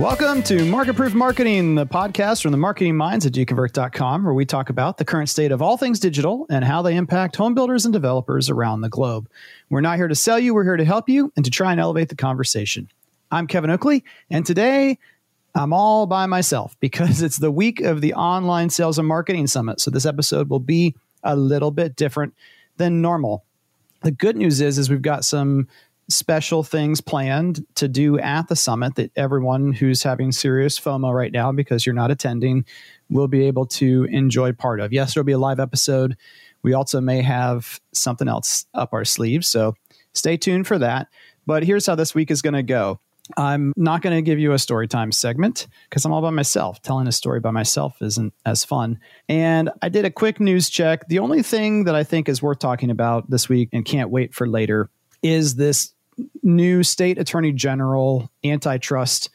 Welcome to Market Proof Marketing, the podcast from the marketing minds at gconvert.com, where we talk about the current state of all things digital and how they impact home builders and developers around the globe. We're not here to sell you, we're here to help you and to try and elevate the conversation. I'm Kevin Oakley, and today I'm all by myself because it's the week of the Online Sales and Marketing Summit. So this episode will be a little bit different than normal. The good news is, is we've got some special things planned to do at the summit that everyone who's having serious FOMO right now because you're not attending will be able to enjoy part of. Yes, there'll be a live episode. We also may have something else up our sleeves. So stay tuned for that. But here's how this week is going to go. I'm not going to give you a story time segment because I'm all by myself. Telling a story by myself isn't as fun. And I did a quick news check. The only thing that I think is worth talking about this week and can't wait for later is this new state attorney general antitrust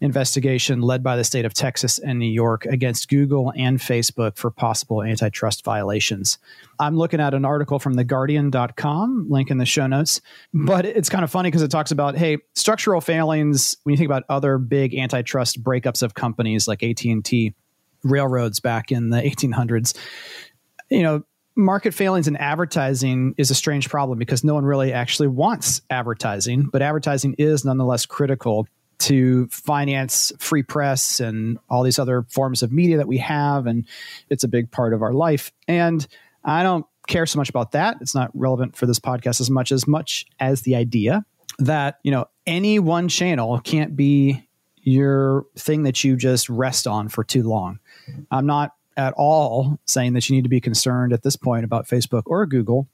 investigation led by the state of Texas and New York against Google and Facebook for possible antitrust violations. I'm looking at an article from theguardian.com, link in the show notes, but it's kind of funny because it talks about hey, structural failings when you think about other big antitrust breakups of companies like AT&T, railroads back in the 1800s. You know, market failings in advertising is a strange problem because no one really actually wants advertising, but advertising is nonetheless critical to finance free press and all these other forms of media that we have. And it's a big part of our life. And I don't care so much about that. It's not relevant for this podcast as much as much as the idea that, you know, any one channel can't be your thing that you just rest on for too long. I'm not at all saying that you need to be concerned at this point about Facebook or Google,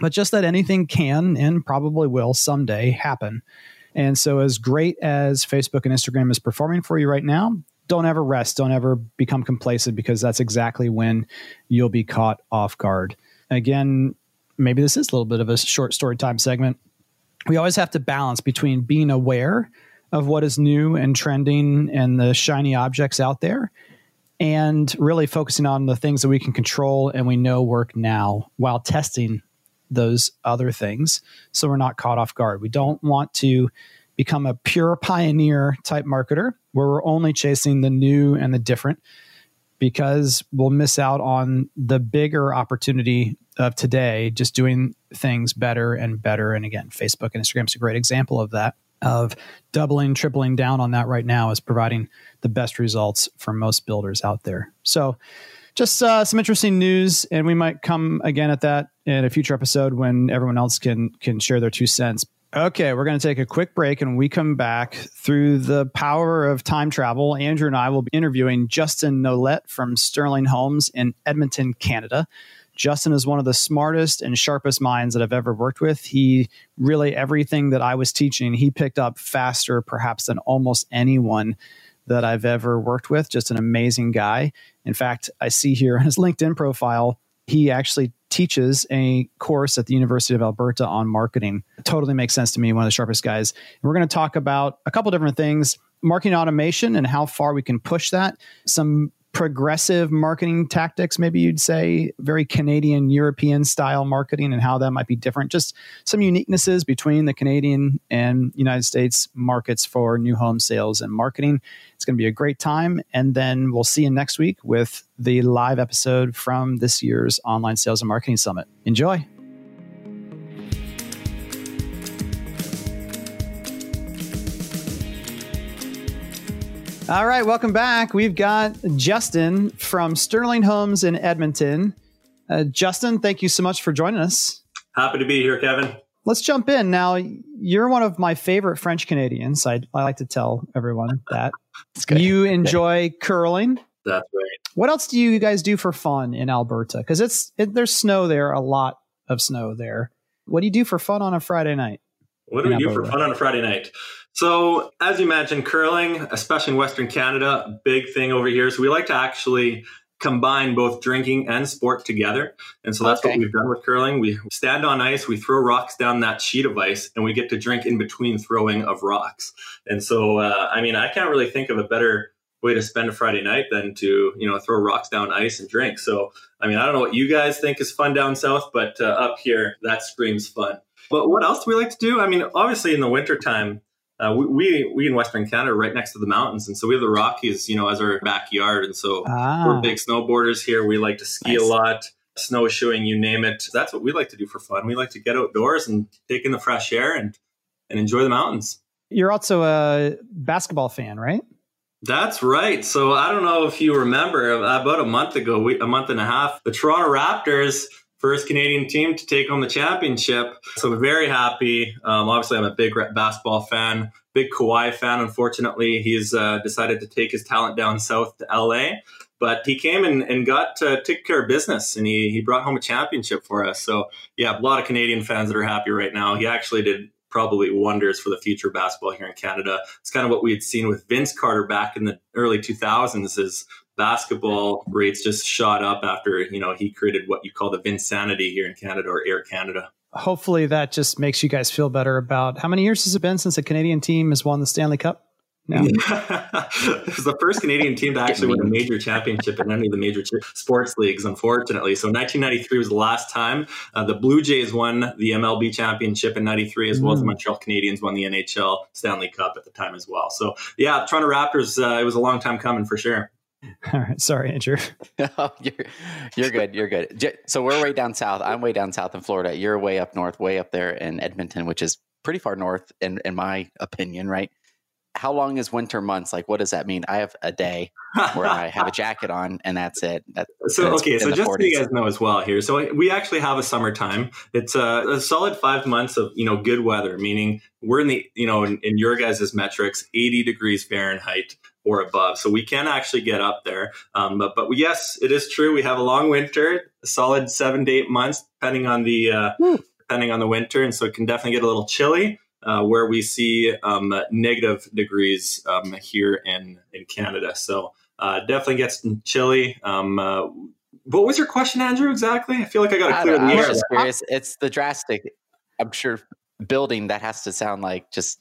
but just that anything can and probably will someday happen. And so, as great as Facebook and Instagram is performing for you right now, don't ever rest. Don't ever become complacent because that's exactly when you'll be caught off guard. Again, maybe this is a little bit of a short story time segment. We always have to balance between being aware of what is new and trending and the shiny objects out there and really focusing on the things that we can control and we know work now while testing those other things so we're not caught off guard. We don't want to become a pure pioneer type marketer where we're only chasing the new and the different because we'll miss out on the bigger opportunity of today just doing things better and better and again Facebook and Instagram is a great example of that of doubling, tripling down on that right now is providing the best results for most builders out there. So, just uh, some interesting news, and we might come again at that in a future episode when everyone else can can share their two cents. Okay, we're going to take a quick break, and we come back through the power of time travel. Andrew and I will be interviewing Justin Nolet from Sterling Homes in Edmonton, Canada. Justin is one of the smartest and sharpest minds that I've ever worked with. He really, everything that I was teaching, he picked up faster, perhaps, than almost anyone that I've ever worked with. Just an amazing guy. In fact, I see here on his LinkedIn profile, he actually teaches a course at the University of Alberta on marketing. Totally makes sense to me, one of the sharpest guys. We're going to talk about a couple different things marketing automation and how far we can push that, some progressive marketing tactics, maybe you'd say, very Canadian European style marketing and how that might be different. Just some uniquenesses between the Canadian and United States markets for new home sales and marketing. It's going to be a great time. And then we'll see you next week with the live episode from this year's Online Sales and Marketing Summit. Enjoy. All right, welcome back. We've got Justin from Sterling Homes in Edmonton. Uh, Justin, thank you so much for joining us. Happy to be here, Kevin. Let's jump in. Now, you're one of my favorite French Canadians. I, I like to tell everyone that. you enjoy curling. That's right. What else do you guys do for fun in Alberta? Because it's it, there's snow there, a lot of snow there. What do you do for fun on a Friday night? What do we do for fun on a Friday night? So, as you mentioned, curling, especially in Western Canada, big thing over here. So, we like to actually combine both drinking and sport together. And so that's okay. what we've done with curling. We stand on ice, we throw rocks down that sheet of ice, and we get to drink in between throwing of rocks. And so, uh, I mean, I can't really think of a better way to spend a Friday night than to, you know, throw rocks down ice and drink. So, I mean, I don't know what you guys think is fun down south, but uh, up here, that screams fun. But what else do we like to do? I mean, obviously in the wintertime, uh, we, we in Western Canada, right next to the mountains, and so we have the Rockies, you know, as our backyard, and so ah. we're big snowboarders here. We like to ski nice. a lot, snowshoeing, you name it. That's what we like to do for fun. We like to get outdoors and take in the fresh air and and enjoy the mountains. You're also a basketball fan, right? That's right. So I don't know if you remember about a month ago, we, a month and a half, the Toronto Raptors first Canadian team to take home the championship. So very happy. Um, obviously, I'm a big basketball fan, big Kawhi fan. Unfortunately, he's uh, decided to take his talent down south to LA. But he came and, and got to take care of business and he, he brought home a championship for us. So, yeah, a lot of Canadian fans that are happy right now. He actually did probably wonders for the future of basketball here in Canada. It's kind of what we had seen with Vince Carter back in the early 2000s is basketball rates just shot up after you know he created what you call the Vinsanity here in Canada or Air Canada. Hopefully, that just makes you guys feel better about how many years has it been since a Canadian team has won the Stanley Cup? No. it was the first Canadian team to actually win a major championship in any of the major sports leagues, unfortunately. So 1993 was the last time. Uh, the Blue Jays won the MLB championship in 93, as mm. well as the mm. Montreal Canadiens won the NHL Stanley Cup at the time as well. So, yeah, Toronto Raptors, uh, it was a long time coming for sure. All right. Sorry, Andrew. oh, you're, you're good. You're good. So we're way down south. I'm way down south in Florida. You're way up north, way up there in Edmonton, which is pretty far north, in, in my opinion, right? How long is winter months? Like, what does that mean? I have a day where I have a jacket on, and that's it. That, so, okay. So, just 40s. so you guys know as well here. So, we actually have a summertime. It's a, a solid five months of you know good weather, meaning we're in the you know in, in your guys' metrics, 80 degrees Fahrenheit or above. So we can actually get up there. Um, but, but yes, it is true. We have a long winter, a solid seven to eight months, depending on the uh, depending on the winter, and so it can definitely get a little chilly. Uh, where we see um, negative degrees um, here in in Canada, so uh, definitely gets chilly. Um, uh, what was your question, Andrew? Exactly. I feel like I got to clear the air. Curious. It's the drastic. I'm sure building that has to sound like just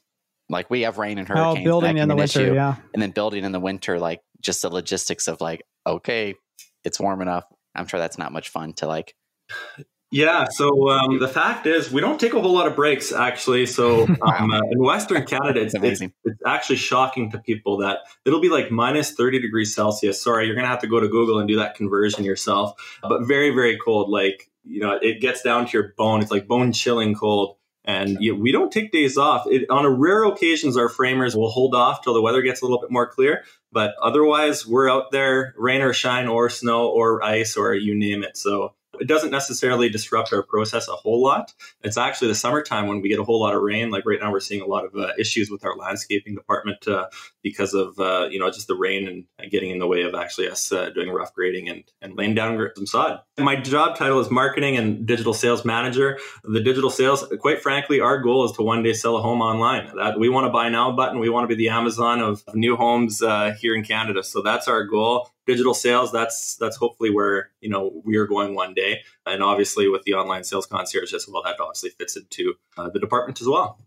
like we have rain and oh, hurricanes. Oh, building in the winter, issue. yeah. And then building in the winter, like just the logistics of like, okay, it's warm enough. I'm sure that's not much fun to like. Yeah, so um, the fact is, we don't take a whole lot of breaks actually. So um, uh, in Western Canada, it's, it's, it's, actually shocking to people that it'll be like minus 30 degrees Celsius. Sorry, you're going to have to go to Google and do that conversion yourself. But very, very cold. Like, you know, it gets down to your bone. It's like bone chilling cold. And you know, we don't take days off. It, on a rare occasions, our framers will hold off till the weather gets a little bit more clear. But otherwise, we're out there, rain or shine, or snow, or ice, or you name it. So it doesn't necessarily disrupt our process a whole lot. It's actually the summertime when we get a whole lot of rain. Like right now, we're seeing a lot of uh, issues with our landscaping department uh, because of uh, you know just the rain and getting in the way of actually us uh, doing rough grading and, and laying down some sod. And My job title is marketing and digital sales manager. The digital sales, quite frankly, our goal is to one day sell a home online. That we want to buy now button. We want to be the Amazon of new homes uh, here in Canada. So that's our goal digital sales that's that's hopefully where you know we are going one day. And obviously with the online sales concierge as well that obviously fits into uh, the department as well.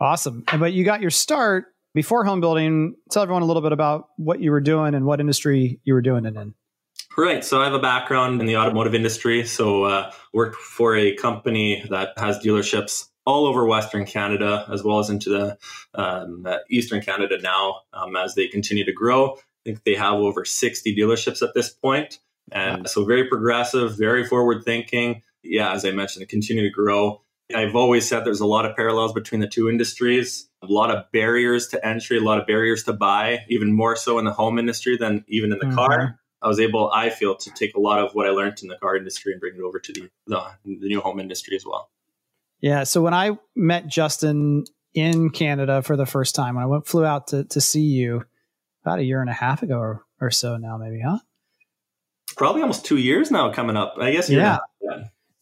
Awesome. But you got your start before home building. Tell everyone a little bit about what you were doing and what industry you were doing it in. Right. So I have a background in the automotive industry. So uh, worked for a company that has dealerships all over Western Canada, as well as into the um, Eastern Canada now, um, as they continue to grow think they have over 60 dealerships at this point. And so very progressive, very forward thinking. Yeah, as I mentioned, they continue to grow. I've always said there's a lot of parallels between the two industries, a lot of barriers to entry, a lot of barriers to buy, even more so in the home industry than even in the mm-hmm. car. I was able, I feel, to take a lot of what I learned in the car industry and bring it over to the, the, the new home industry as well. Yeah. So when I met Justin in Canada for the first time, when I went flew out to, to see you, about a year and a half ago or, or so now, maybe, huh? Probably almost two years now coming up. I guess. Yeah.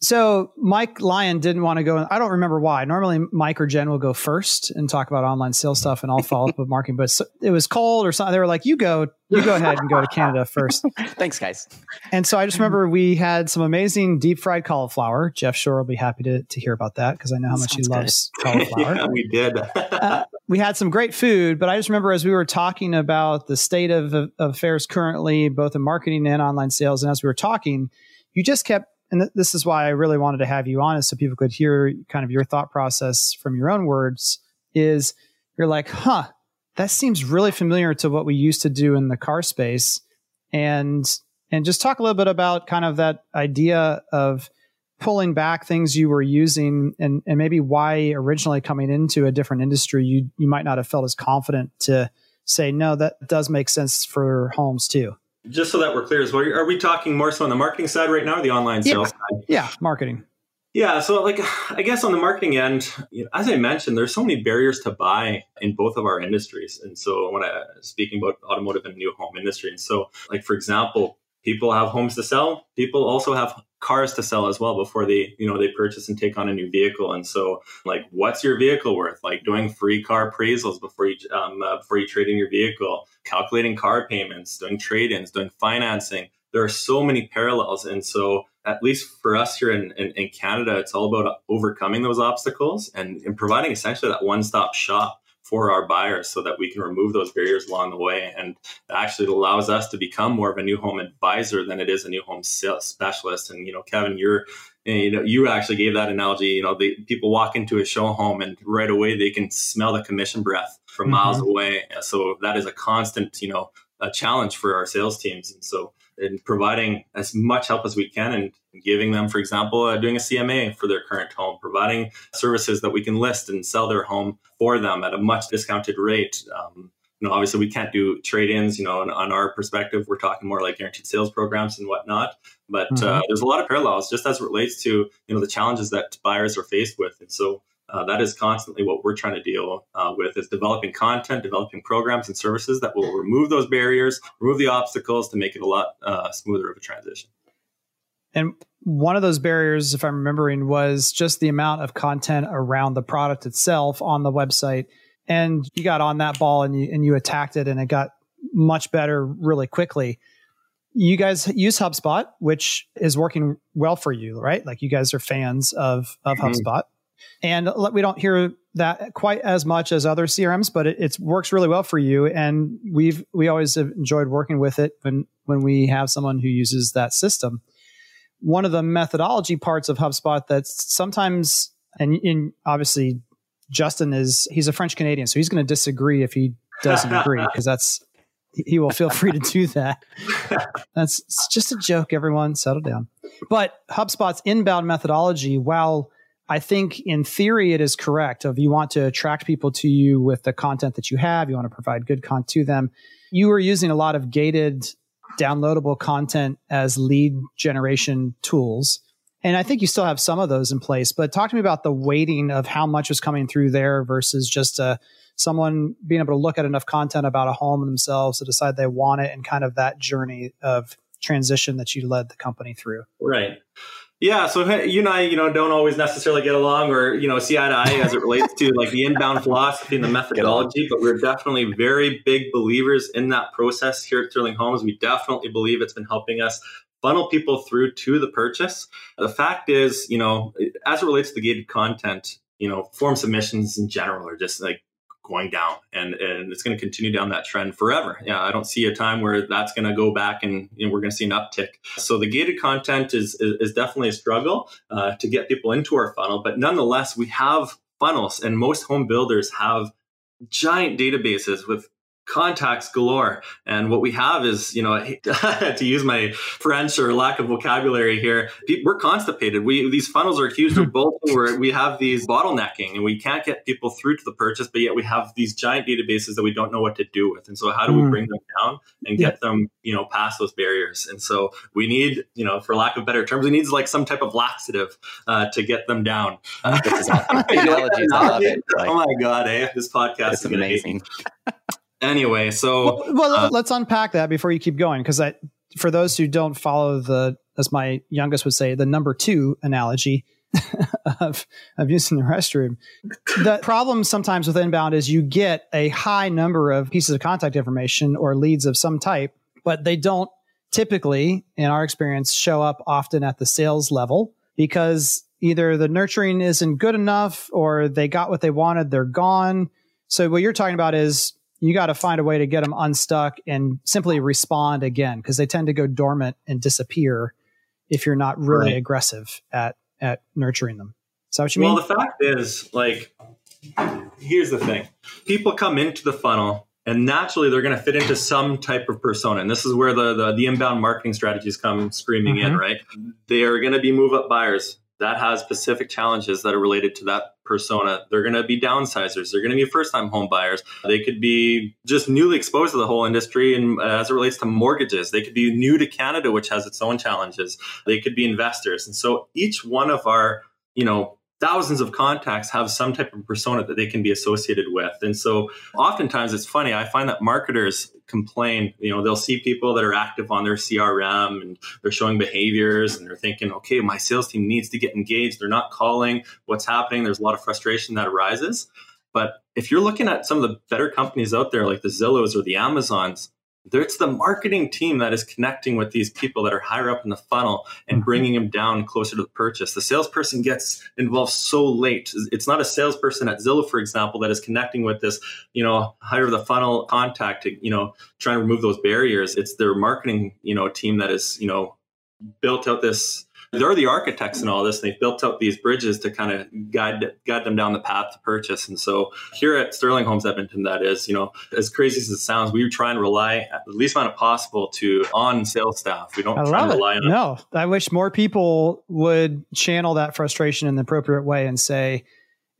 So Mike Lyon didn't want to go. I don't remember why. Normally Mike or Jen will go first and talk about online sales stuff, and I'll follow up with marketing. But it was cold or something. They were like, "You go, you go ahead and go to Canada first. Thanks, guys. And so I just remember we had some amazing deep fried cauliflower. Jeff Shore will be happy to, to hear about that because I know how much he loves cauliflower. yeah, we did. uh, we had some great food, but I just remember as we were talking about the state of, of affairs currently, both in marketing and online sales, and as we were talking, you just kept and th- this is why I really wanted to have you on, is so people could hear kind of your thought process from your own words. Is you're like, huh, that seems really familiar to what we used to do in the car space. And and just talk a little bit about kind of that idea of pulling back things you were using and, and maybe why originally coming into a different industry you you might not have felt as confident to say no that does make sense for homes too just so that we're clear as well are we talking more so on the marketing side right now or the online sales yeah. side yeah marketing yeah, so like I guess on the marketing end, you know, as I mentioned, there's so many barriers to buy in both of our industries. And so when I speaking about automotive and new home industry, and so like for example, people have homes to sell, people also have cars to sell as well before they you know they purchase and take on a new vehicle. And so like what's your vehicle worth? Like doing free car appraisals before you um, uh, before you trade in your vehicle calculating car payments doing trade-ins doing financing. There are so many parallels. And so at least for us here in, in, in Canada, it's all about overcoming those obstacles and, and providing essentially that one stop shop for our buyers so that we can remove those barriers along the way. And actually it allows us to become more of a new home advisor than it is a new home sales specialist. And, you know, Kevin, you're, you know, you actually gave that analogy, you know, the people walk into a show home and right away they can smell the commission breath from mm-hmm. miles away. So that is a constant, you know, a challenge for our sales teams. And so in providing as much help as we can and giving them, for example, uh, doing a CMA for their current home, providing services that we can list and sell their home for them at a much discounted rate. Um, you know, obviously we can't do trade-ins, you know, on, on, our perspective, we're talking more like guaranteed sales programs and whatnot. But uh, mm-hmm. uh, there's a lot of parallels just as it relates to, you know, the challenges that buyers are faced with. And so uh, that is constantly what we're trying to deal uh, with is developing content developing programs and services that will remove those barriers remove the obstacles to make it a lot uh, smoother of a transition and one of those barriers if i'm remembering was just the amount of content around the product itself on the website and you got on that ball and you, and you attacked it and it got much better really quickly you guys use HubSpot, which is working well for you, right? Like you guys are fans of of mm-hmm. HubSpot. And we don't hear that quite as much as other CRMs, but it, it, works really well for you. And we've we always have enjoyed working with it when when we have someone who uses that system. One of the methodology parts of HubSpot that sometimes and in obviously Justin is he's a French Canadian, so he's going to disagree if he doesn't agree because that's he will feel free to do that. That's just a joke, everyone. Settle down. But HubSpot's inbound methodology, while I think in theory it is correct. If you want to attract people to you with the content that you have, you want to provide good content to them. You are using a lot of gated downloadable content as lead generation tools. And I think you still have some of those in place, but talk to me about the weighting of how much is coming through there versus just uh, someone being able to look at enough content about a home themselves to decide they want it and kind of that journey of transition that you led the company through. Right. Yeah, so you and I, you know, don't always necessarily get along or you know see eye to eye as it relates to like the inbound philosophy and the methodology, but we're definitely very big believers in that process here at Sterling Homes. We definitely believe it's been helping us funnel people through to the purchase. The fact is, you know, as it relates to the gated content, you know, form submissions in general are just like going down and, and it's going to continue down that trend forever. Yeah, I don't see a time where that's going to go back and you know, we're going to see an uptick. So the gated content is, is, is definitely a struggle uh, to get people into our funnel, but nonetheless, we have funnels and most home builders have giant databases with contacts galore. And what we have is, you know, to use my French or lack of vocabulary here, we're constipated. We these funnels are accused of bolting where we have these bottlenecking and we can't get people through to the purchase, but yet we have these giant databases that we don't know what to do with. And so how do we hmm. bring them down and get yeah. them, you know, past those barriers? And so we need, you know, for lack of better terms, we need like some type of laxative uh, to get them down. Uh, oh my god, eh? This podcast is amazing. Anyway, so well, well uh, let's unpack that before you keep going because I, for those who don't follow the, as my youngest would say, the number two analogy of of using the restroom. The problem sometimes with inbound is you get a high number of pieces of contact information or leads of some type, but they don't typically, in our experience, show up often at the sales level because either the nurturing isn't good enough or they got what they wanted, they're gone. So what you're talking about is you got to find a way to get them unstuck and simply respond again because they tend to go dormant and disappear if you're not really right. aggressive at at nurturing them. Is that what you well, mean? Well, the fact is, like, here's the thing people come into the funnel and naturally they're going to fit into some type of persona and this is where the the, the inbound marketing strategies come screaming mm-hmm. in right they are going to be move up buyers that has specific challenges that are related to that persona. They're going to be downsizers. They're going to be first time home buyers. They could be just newly exposed to the whole industry. And as it relates to mortgages, they could be new to Canada, which has its own challenges. They could be investors. And so each one of our, you know, thousands of contacts have some type of persona that they can be associated with. And so oftentimes it's funny, I find that marketers complain, you know, they'll see people that are active on their CRM and they're showing behaviors and they're thinking, okay, my sales team needs to get engaged. They're not calling what's happening. There's a lot of frustration that arises. But if you're looking at some of the better companies out there, like the Zillows or the Amazons, it's the marketing team that is connecting with these people that are higher up in the funnel and mm-hmm. bringing them down closer to the purchase. The salesperson gets involved so late. It's not a salesperson at Zillow, for example, that is connecting with this, you know, higher the funnel contact to, you know, trying to remove those barriers. It's their marketing, you know, team that is, you know, built out this they're the architects in all this. And they've built up these bridges to kind of guide guide them down the path to purchase. And so here at Sterling Homes Edmonton, that is, you know, as crazy as it sounds, we try and rely at the least amount of possible to on sales staff. We don't I try and rely it. on No, I wish more people would channel that frustration in the appropriate way and say,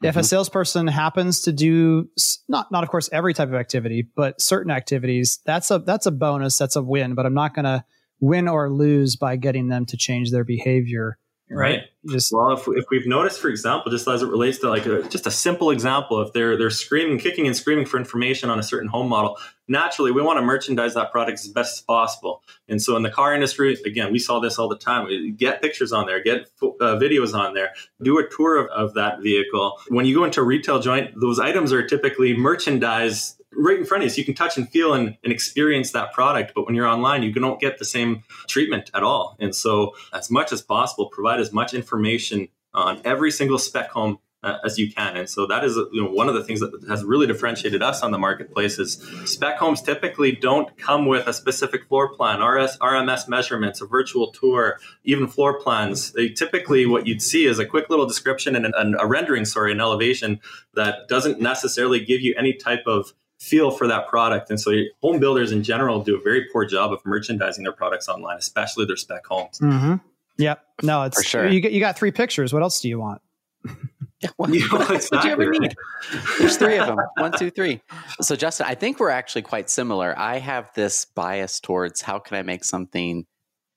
if a mm-hmm. salesperson happens to do not not of course every type of activity but certain activities that's a that's a bonus that's a win but i'm not going to win or lose by getting them to change their behavior right, just well if, if we've noticed for example just as it relates to like a, just a simple example if they're they're screaming kicking and screaming for information on a certain home model naturally we want to merchandise that product as best as possible. And so in the car industry again we saw this all the time. Get pictures on there get uh, videos on there do a tour of, of that vehicle. When you go into a retail joint those items are typically merchandised right in front of you. So you can touch and feel and, and experience that product. But when you're online, you don't get the same treatment at all. And so, as much as possible, provide as much information on every single spec home uh, as you can. And so that is you know, one of the things that has really differentiated us on the marketplace is spec homes typically don't come with a specific floor plan, RS, RMS measurements, a virtual tour, even floor plans. They typically what you'd see is a quick little description and, and a rendering, sorry, an elevation that doesn't necessarily give you any type of feel for that product. And so home builders in general do a very poor job of merchandising their products online, especially their spec homes. Mm-hmm. Yep. No, it's for sure. You, you got three pictures. What else do you want? Yeah, what, you exactly, you ever need? There's three of them. One, two, three. So, Justin, I think we're actually quite similar. I have this bias towards how can I make something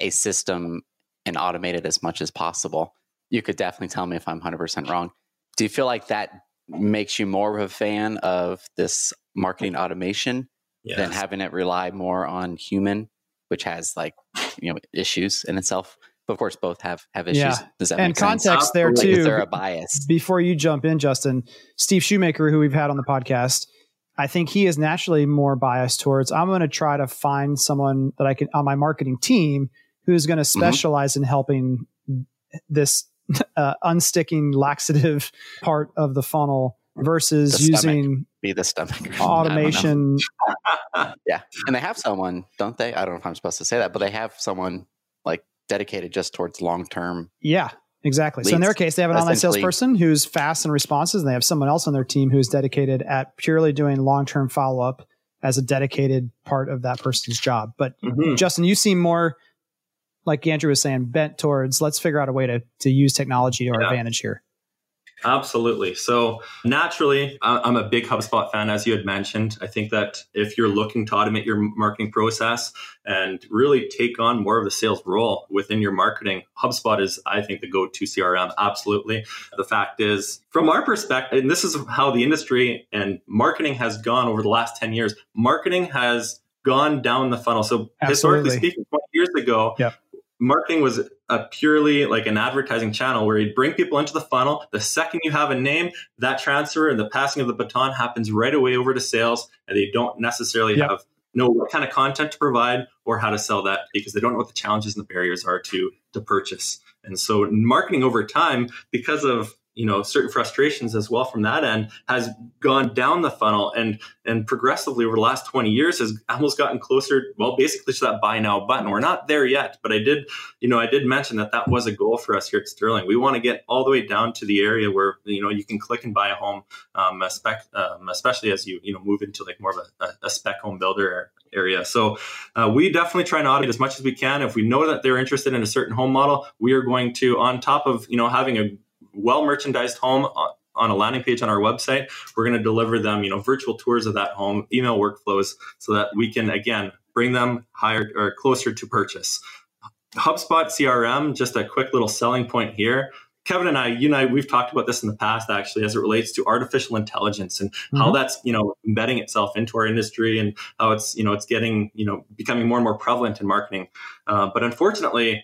a system and automate it as much as possible. You could definitely tell me if I'm 100% wrong. Do you feel like that makes you more of a fan of this marketing automation yes. than having it rely more on human, which has like you know issues in itself. But of course, both have have issues. Yeah. Does that and context sense? there too? Is there a bias? Before you jump in, Justin, Steve Shoemaker, who we've had on the podcast, I think he is naturally more biased towards. I'm going to try to find someone that I can on my marketing team who's going to mm-hmm. specialize mm-hmm. in helping this uh, unsticking laxative part of the funnel versus the using be the stomach automation. yeah, and they have someone, don't they? I don't know if I'm supposed to say that, but they have someone like dedicated just towards long term. Yeah, exactly. Leads. So in their case, they have an online salesperson who's fast and responsive, and they have someone else on their team who's dedicated at purely doing long term follow up as a dedicated part of that person's job. But mm-hmm. Justin, you seem more like Andrew was saying, bent towards let's figure out a way to to use technology to our yeah. advantage here. Absolutely. So naturally, I'm a big HubSpot fan, as you had mentioned. I think that if you're looking to automate your marketing process and really take on more of the sales role within your marketing, HubSpot is, I think, the go-to CRM. Absolutely. The fact is, from our perspective, and this is how the industry and marketing has gone over the last 10 years, marketing has gone down the funnel. So Absolutely. historically speaking, 20 years ago, yep marketing was a purely like an advertising channel where you'd bring people into the funnel. The second you have a name, that transfer and the passing of the baton happens right away over to sales, and they don't necessarily yep. have know what kind of content to provide or how to sell that because they don't know what the challenges and the barriers are to to purchase. And so marketing over time, because of you know certain frustrations as well from that end has gone down the funnel and and progressively over the last 20 years has almost gotten closer well basically to that buy now button. We're not there yet but i did you know i did mention that that was a goal for us here at sterling. We want to get all the way down to the area where you know you can click and buy a home um, spec, um, especially as you you know move into like more of a, a spec home builder area. So uh, we definitely try and automate as much as we can. If we know that they're interested in a certain home model we are going to on top of you know having a well merchandised home on a landing page on our website we're going to deliver them you know virtual tours of that home email workflows so that we can again bring them higher or closer to purchase hubspot crm just a quick little selling point here Kevin and I, you and I, we've talked about this in the past actually, as it relates to artificial intelligence and mm-hmm. how that's you know embedding itself into our industry and how it's you know it's getting you know becoming more and more prevalent in marketing. Uh, but unfortunately,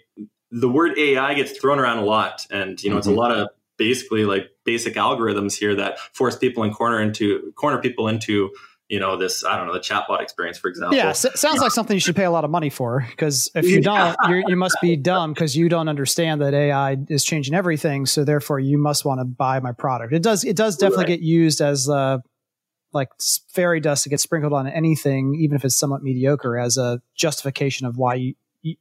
the word AI gets thrown around a lot, and you know mm-hmm. it's a mm-hmm. lot of basically like basic algorithms here that force people in corner into corner people into you know this i don't know the chatbot experience for example. Yeah s- sounds like something you should pay a lot of money for because if you don't you must be dumb because you don't understand that ai is changing everything so therefore you must want to buy my product. It does it does definitely right. get used as uh, like fairy dust to get sprinkled on anything even if it's somewhat mediocre as a justification of why you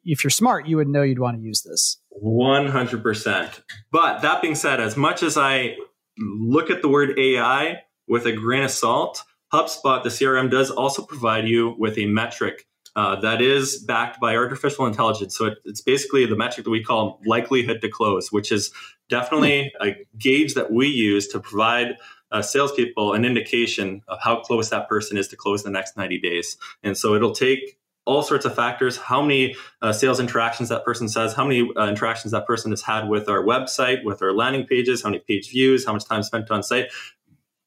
if you're smart you would know you'd want to use this 100% but that being said as much as i look at the word ai with a grain of salt HubSpot, the CRM, does also provide you with a metric uh, that is backed by artificial intelligence. So it, it's basically the metric that we call likelihood to close, which is definitely a gauge that we use to provide uh, salespeople an indication of how close that person is to close the next 90 days. And so it'll take all sorts of factors how many uh, sales interactions that person says how many uh, interactions that person has had with our website with our landing pages how many page views how much time spent on site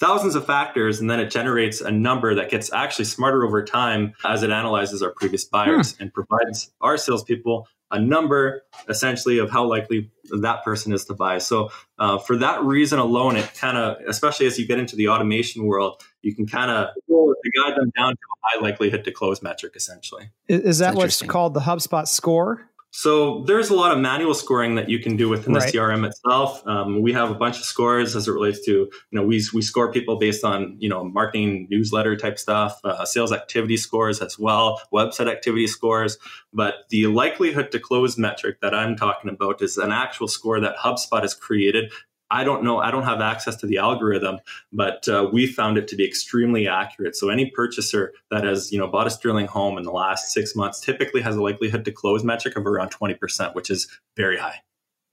thousands of factors, and then it generates a number that gets actually smarter over time as it analyzes our previous buyers hmm. and provides our salespeople a number essentially of how likely that person is to buy. So, uh, for that reason alone, it kind of, especially as you get into the automation world, you can kind of guide them down to a high likelihood to close metric essentially. Is, is that what's called the HubSpot score? So there's a lot of manual scoring that you can do within right. the CRM itself. Um, we have a bunch of scores as it relates to, you know, we, we score people based on, you know, marketing newsletter type stuff, uh, sales activity scores as well, website activity scores. But the likelihood to close metric that I'm talking about is an actual score that HubSpot has created I don't know. I don't have access to the algorithm, but uh, we found it to be extremely accurate. So any purchaser that has you know bought a Sterling home in the last six months typically has a likelihood to close metric of around twenty percent, which is very high.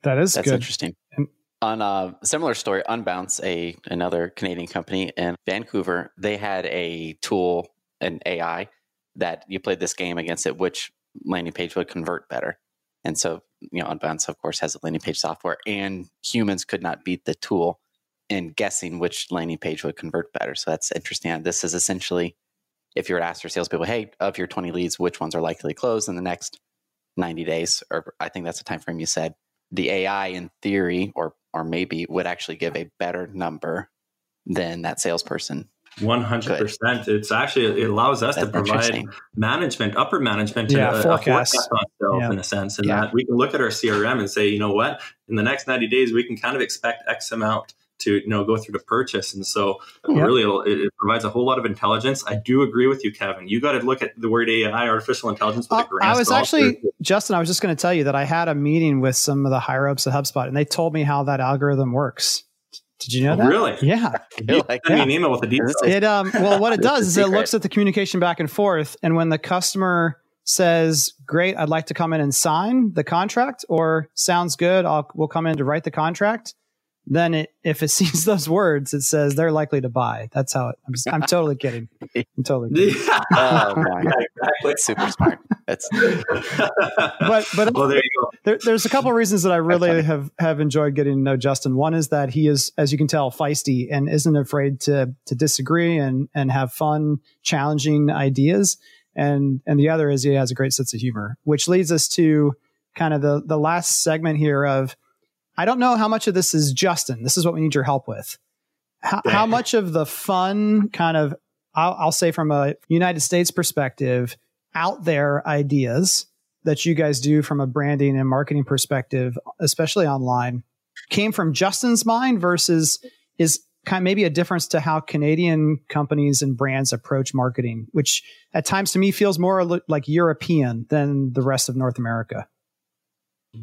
That is that's good. interesting. On a similar story, Unbounce, a another Canadian company in Vancouver, they had a tool, an AI that you played this game against it, which landing page would convert better. And so you know, Unbounce, of course, has a landing page software, and humans could not beat the tool in guessing which landing page would convert better. So that's interesting. This is essentially if you were to ask your salespeople, hey, of your 20 leads, which ones are likely to close in the next 90 days? Or I think that's the time frame you said. The AI, in theory, or or maybe would actually give a better number than that salesperson 100%. It's actually, it allows us That's to provide management, upper management, yeah, a, forecast. a forecast on sales yeah. in a sense. And yeah. that we can look at our CRM and say, you know what, in the next 90 days, we can kind of expect X amount to you know go through the purchase and so yep. really it, it, provides a whole lot of intelligence i do agree with you kevin you got to look at the word ai artificial intelligence with uh, a grain i was actually justin i was just going to tell you that i had a meeting with some of the higher ups at hubspot and they told me how that algorithm works did you know oh, that? Really? Yeah. You like yeah. an email with the details. It um well what it does is it looks at the communication back and forth and when the customer says, "Great, I'd like to come in and sign the contract," or "Sounds good, I'll we'll come in to write the contract," then it, if it sees those words, it says they're likely to buy. That's how it. I'm, just, I'm totally kidding. I'm totally kidding. oh my, yeah, exactly. super smart. That's. but but well, there you go. There, there's a couple of reasons that I really have have enjoyed getting to know Justin. One is that he is, as you can tell, feisty and isn't afraid to to disagree and and have fun, challenging ideas. And and the other is he has a great sense of humor, which leads us to kind of the the last segment here of I don't know how much of this is Justin. This is what we need your help with. How, how much of the fun kind of, I'll, I'll say from a United States perspective, out there ideas that you guys do from a branding and marketing perspective, especially online, came from Justin's mind versus is kind of maybe a difference to how Canadian companies and brands approach marketing, which at times to me feels more like European than the rest of North America.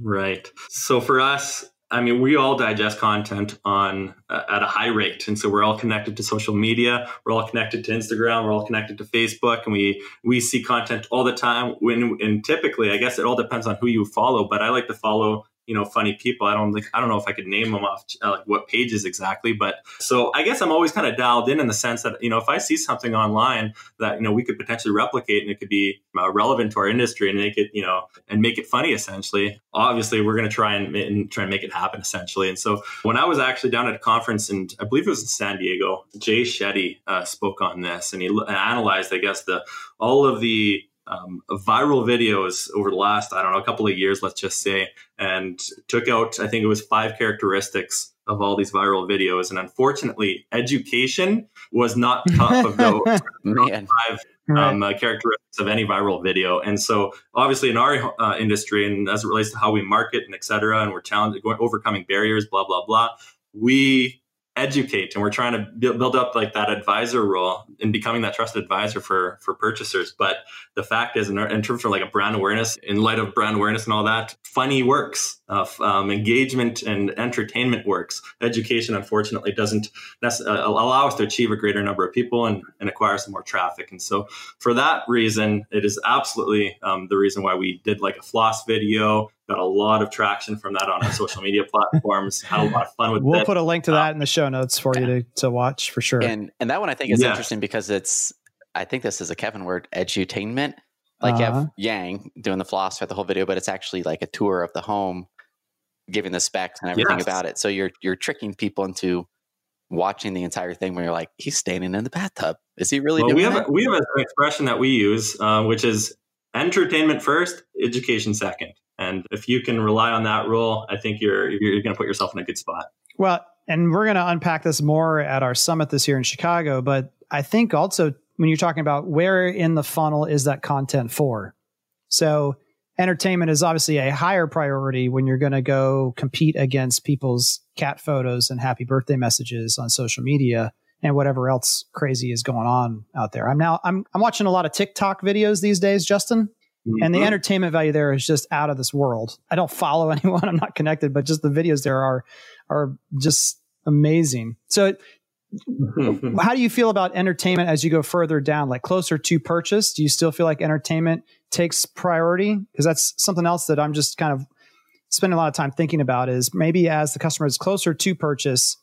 Right. So for us, I mean, we all digest content on uh, at a high rate, and so we're all connected to social media. We're all connected to Instagram. We're all connected to Facebook, and we we see content all the time. When and typically, I guess it all depends on who you follow. But I like to follow you know funny people. I don't think I don't know if I could name them off uh, like what pages exactly, but so I guess I'm always kind of dialed in in the sense that you know if I see something online that you know we could potentially replicate and it could be uh, relevant to our industry and make it you know and make it funny essentially. Obviously, we're going to try and, and, try and make it happen essentially. And so when I was actually down at a conference and I believe it was in San Diego, Jay Shetty uh, spoke on this and he analyzed I guess the all of the um, viral videos over the last, I don't know, a couple of years, let's just say, and took out, I think it was five characteristics of all these viral videos. And unfortunately, education was not top of those five um, uh, characteristics of any viral video. And so, obviously, in our uh, industry, and as it relates to how we market and et cetera, and we're challenging, overcoming barriers, blah, blah, blah, we educate and we're trying to build up like that advisor role and becoming that trusted advisor for for purchasers. But the fact is in, in terms of like a brand awareness in light of brand awareness and all that funny works uh, um, engagement and entertainment works education unfortunately doesn't uh, allow us to achieve a greater number of people and, and acquire some more traffic and so for that reason it is absolutely um, the reason why we did like a floss video got a lot of traction from that on our social media platforms. Had a lot of fun with we'll it. We'll put a link to that um, in the show notes for you to, to watch for sure. And and that one I think is yeah. interesting because it's I think this is a Kevin word, edutainment. Like uh-huh. you have. Yang doing the floss for the whole video, but it's actually like a tour of the home, giving the specs and everything yes. about it. So you're you're tricking people into watching the entire thing where you're like, he's standing in the bathtub. Is he really well, doing we have that? A, we have an expression that we use, uh, which is entertainment first, education second. And if you can rely on that rule, I think you're you're going to put yourself in a good spot. Well, and we're going to unpack this more at our summit this year in Chicago, but I think also when you're talking about where in the funnel is that content for? So entertainment is obviously a higher priority when you're going to go compete against people's cat photos and happy birthday messages on social media and whatever else crazy is going on out there. I'm now I'm I'm watching a lot of TikTok videos these days, Justin. Mm-hmm. And the mm-hmm. entertainment value there is just out of this world. I don't follow anyone, I'm not connected, but just the videos there are are just amazing. So mm-hmm. how do you feel about entertainment as you go further down, like closer to purchase? Do you still feel like entertainment takes priority? Because that's something else that I'm just kind of spending a lot of time thinking about is maybe as the customer is closer to purchase,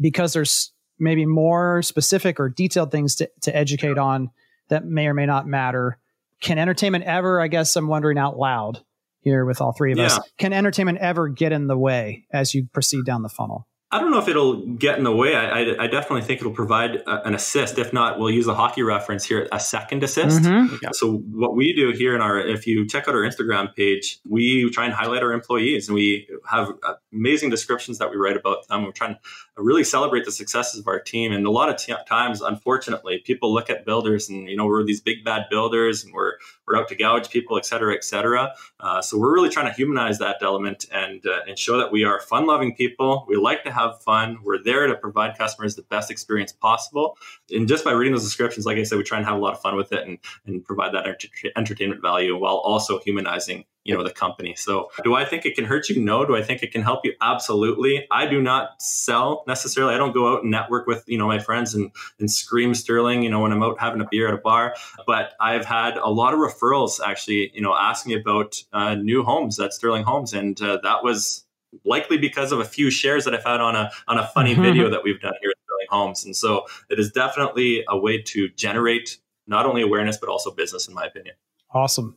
because there's maybe more specific or detailed things to, to educate on that may or may not matter can entertainment ever, I guess I'm wondering out loud here with all three of yeah. us, can entertainment ever get in the way as you proceed down the funnel? I don't know if it'll get in the way. I, I, I definitely think it'll provide a, an assist. If not, we'll use a hockey reference here, a second assist. Mm-hmm. So what we do here in our, if you check out our Instagram page, we try and highlight our employees and we have amazing descriptions that we write about them. We're trying to really celebrate the successes of our team. And a lot of t- times, unfortunately, people look at builders and, you know, we're these big bad builders and we're, we're out to gouge people, et cetera, et cetera. Uh, so we're really trying to humanize that element and, uh, and show that we are fun loving people. We like to have fun. We're there to provide customers the best experience possible. And just by reading those descriptions, like I said, we try and have a lot of fun with it and, and provide that enter- entertainment value while also humanizing you know the company so do i think it can hurt you no do i think it can help you absolutely i do not sell necessarily i don't go out and network with you know my friends and and scream sterling you know when i'm out having a beer at a bar but i've had a lot of referrals actually you know asking me about uh, new homes at sterling homes and uh, that was likely because of a few shares that I've had on a on a funny mm-hmm. video that we've done here at Sterling Homes. And so it is definitely a way to generate not only awareness but also business, in my opinion. Awesome.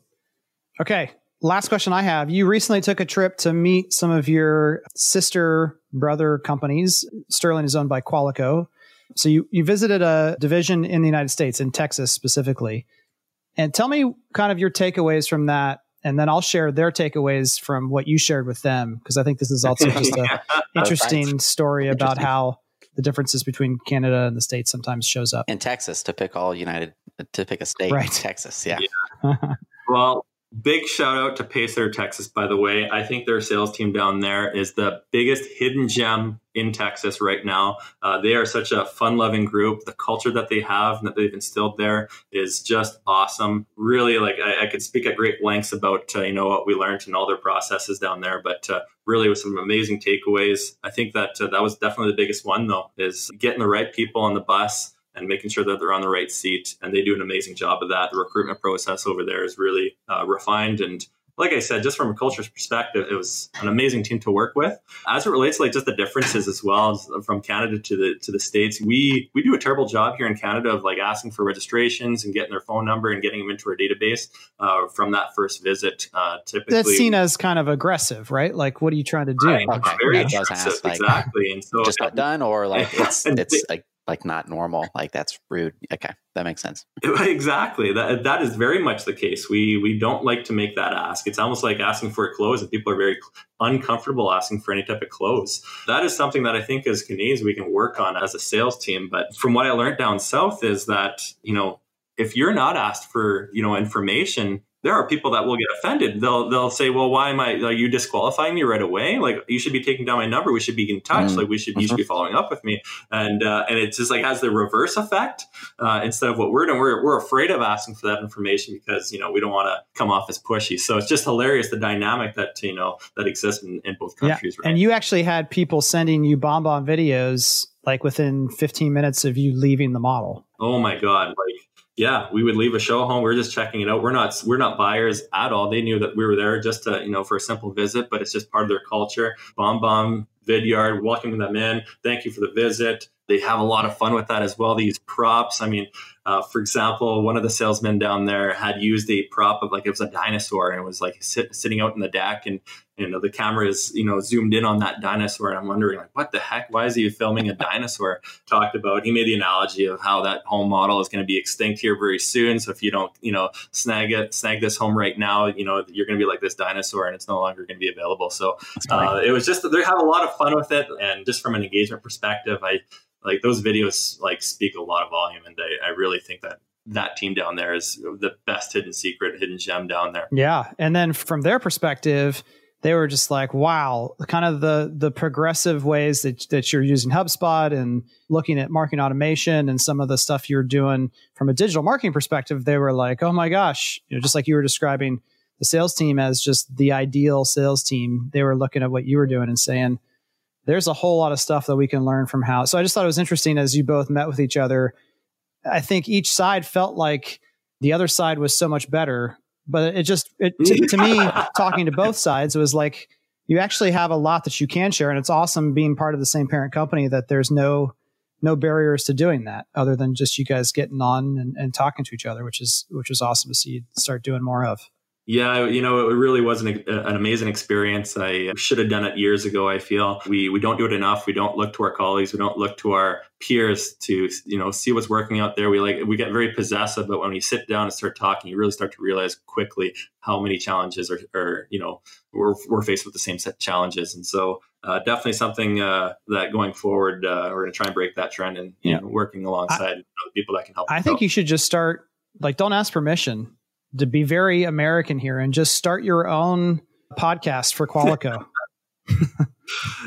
Okay. Last question I have. You recently took a trip to meet some of your sister brother companies. Sterling is owned by Qualico. So you, you visited a division in the United States, in Texas specifically. And tell me kind of your takeaways from that and then I'll share their takeaways from what you shared with them because I think this is also just oh, an interesting story about how the differences between Canada and the states sometimes shows up. In Texas, to pick all United, to pick a state, right? Texas, yeah. yeah. well, Big shout out to Pacer, Texas, by the way. I think their sales team down there is the biggest hidden gem in Texas right now. Uh, they are such a fun loving group. The culture that they have and that they've instilled there is just awesome. Really, like I, I could speak at great lengths about, uh, you know, what we learned and all their processes down there, but uh, really with some amazing takeaways. I think that uh, that was definitely the biggest one though, is getting the right people on the bus and making sure that they're on the right seat. And they do an amazing job of that. The recruitment process over there is really uh, refined and like I said, just from a culture's perspective, it was an amazing team to work with. As it relates to like just the differences as well from Canada to the to the states, we we do a terrible job here in Canada of like asking for registrations and getting their phone number and getting them into our database uh, from that first visit. Uh, typically, that's seen as kind of aggressive, right? Like, what are you trying to do? Right. Okay. Very yeah. ask, like, exactly, and so just got done, or like it's it's like like not normal like that's rude. Okay that makes sense. Exactly that that is very much the case. We we don't like to make that ask. It's almost like asking for a close and people are very uncomfortable asking for any type of close that is something that i think as canadians we can work on as a sales team but from what i learned down south is that you know if you're not asked for you know information there are people that will get offended. They'll they'll say, "Well, why am I? Are you disqualifying me right away? Like you should be taking down my number. We should be in touch. Mm-hmm. Like we should you should be mm-hmm. following up with me." And uh, and it's just like has the reverse effect uh, instead of what we're doing. We're we're afraid of asking for that information because you know we don't want to come off as pushy. So it's just hilarious the dynamic that you know that exists in, in both countries. Yeah. Right? And you actually had people sending you BombBomb videos like within 15 minutes of you leaving the model. Oh my god! Like yeah, we would leave a show home. We are just checking it out. We're not we're not buyers at all. They knew that we were there just to you know for a simple visit, but it's just part of their culture. BombBomb Vidyard, welcoming them in. Thank you for the visit. They have a lot of fun with that as well. They use props. I mean, uh, for example, one of the salesmen down there had used a prop of like it was a dinosaur and it was like sit, sitting out in the deck and you know the camera is you know zoomed in on that dinosaur and I'm wondering like what the heck? Why is he filming a dinosaur? Talked about he made the analogy of how that home model is going to be extinct here very soon. So if you don't you know snag it snag this home right now you know you're going to be like this dinosaur and it's no longer going to be available. So uh, it was just they have a lot of fun with it. And just from an engagement perspective I like those videos like speak a lot of volume and I, I really think that that team down there is the best hidden secret hidden gem down there. Yeah and then from their perspective they were just like wow kind of the the progressive ways that, that you're using hubspot and looking at marketing automation and some of the stuff you're doing from a digital marketing perspective they were like oh my gosh you know just like you were describing the sales team as just the ideal sales team they were looking at what you were doing and saying there's a whole lot of stuff that we can learn from how. So I just thought it was interesting as you both met with each other. I think each side felt like the other side was so much better, but it just it, to, to me talking to both sides it was like you actually have a lot that you can share, and it's awesome being part of the same parent company that there's no no barriers to doing that other than just you guys getting on and, and talking to each other, which is which is awesome to see you start doing more of. Yeah, you know, it really was an, an amazing experience. I should have done it years ago. I feel we we don't do it enough. We don't look to our colleagues. We don't look to our peers to you know see what's working out there. We like we get very possessive, but when we sit down and start talking, you really start to realize quickly how many challenges are, are you know we're we're faced with the same set of challenges, and so uh, definitely something uh, that going forward uh, we're going to try and break that trend and yeah. know, working alongside I, people that can help. I think you should just start like don't ask permission to be very American here and just start your own podcast for Qualico.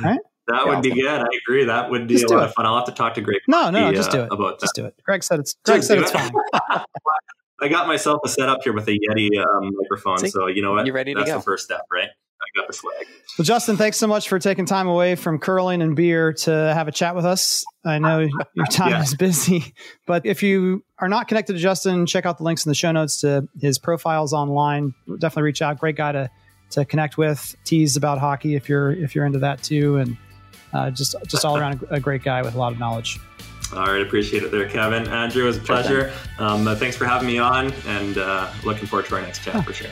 right? That would be good. I agree. That would be just a lot it. of fun. I'll have to talk to Greg. No, no, just do it. About just that. do it. Greg said it's. Greg said it's fine. I got myself a setup here with a Yeti um, microphone, See, so you know what? You ready to That's go? the first step, right? I got the swag. Well, Justin, thanks so much for taking time away from curling and beer to have a chat with us. I know your time yeah. is busy, but if you are not connected to Justin, check out the links in the show notes to his profiles online. Definitely reach out. Great guy to to connect with. Tease about hockey if you're if you're into that too, and uh, just just all around a, a great guy with a lot of knowledge. All right, appreciate it there, Kevin. Andrew, it was a pleasure. Um, uh, thanks for having me on, and uh, looking forward to our next chat for sure.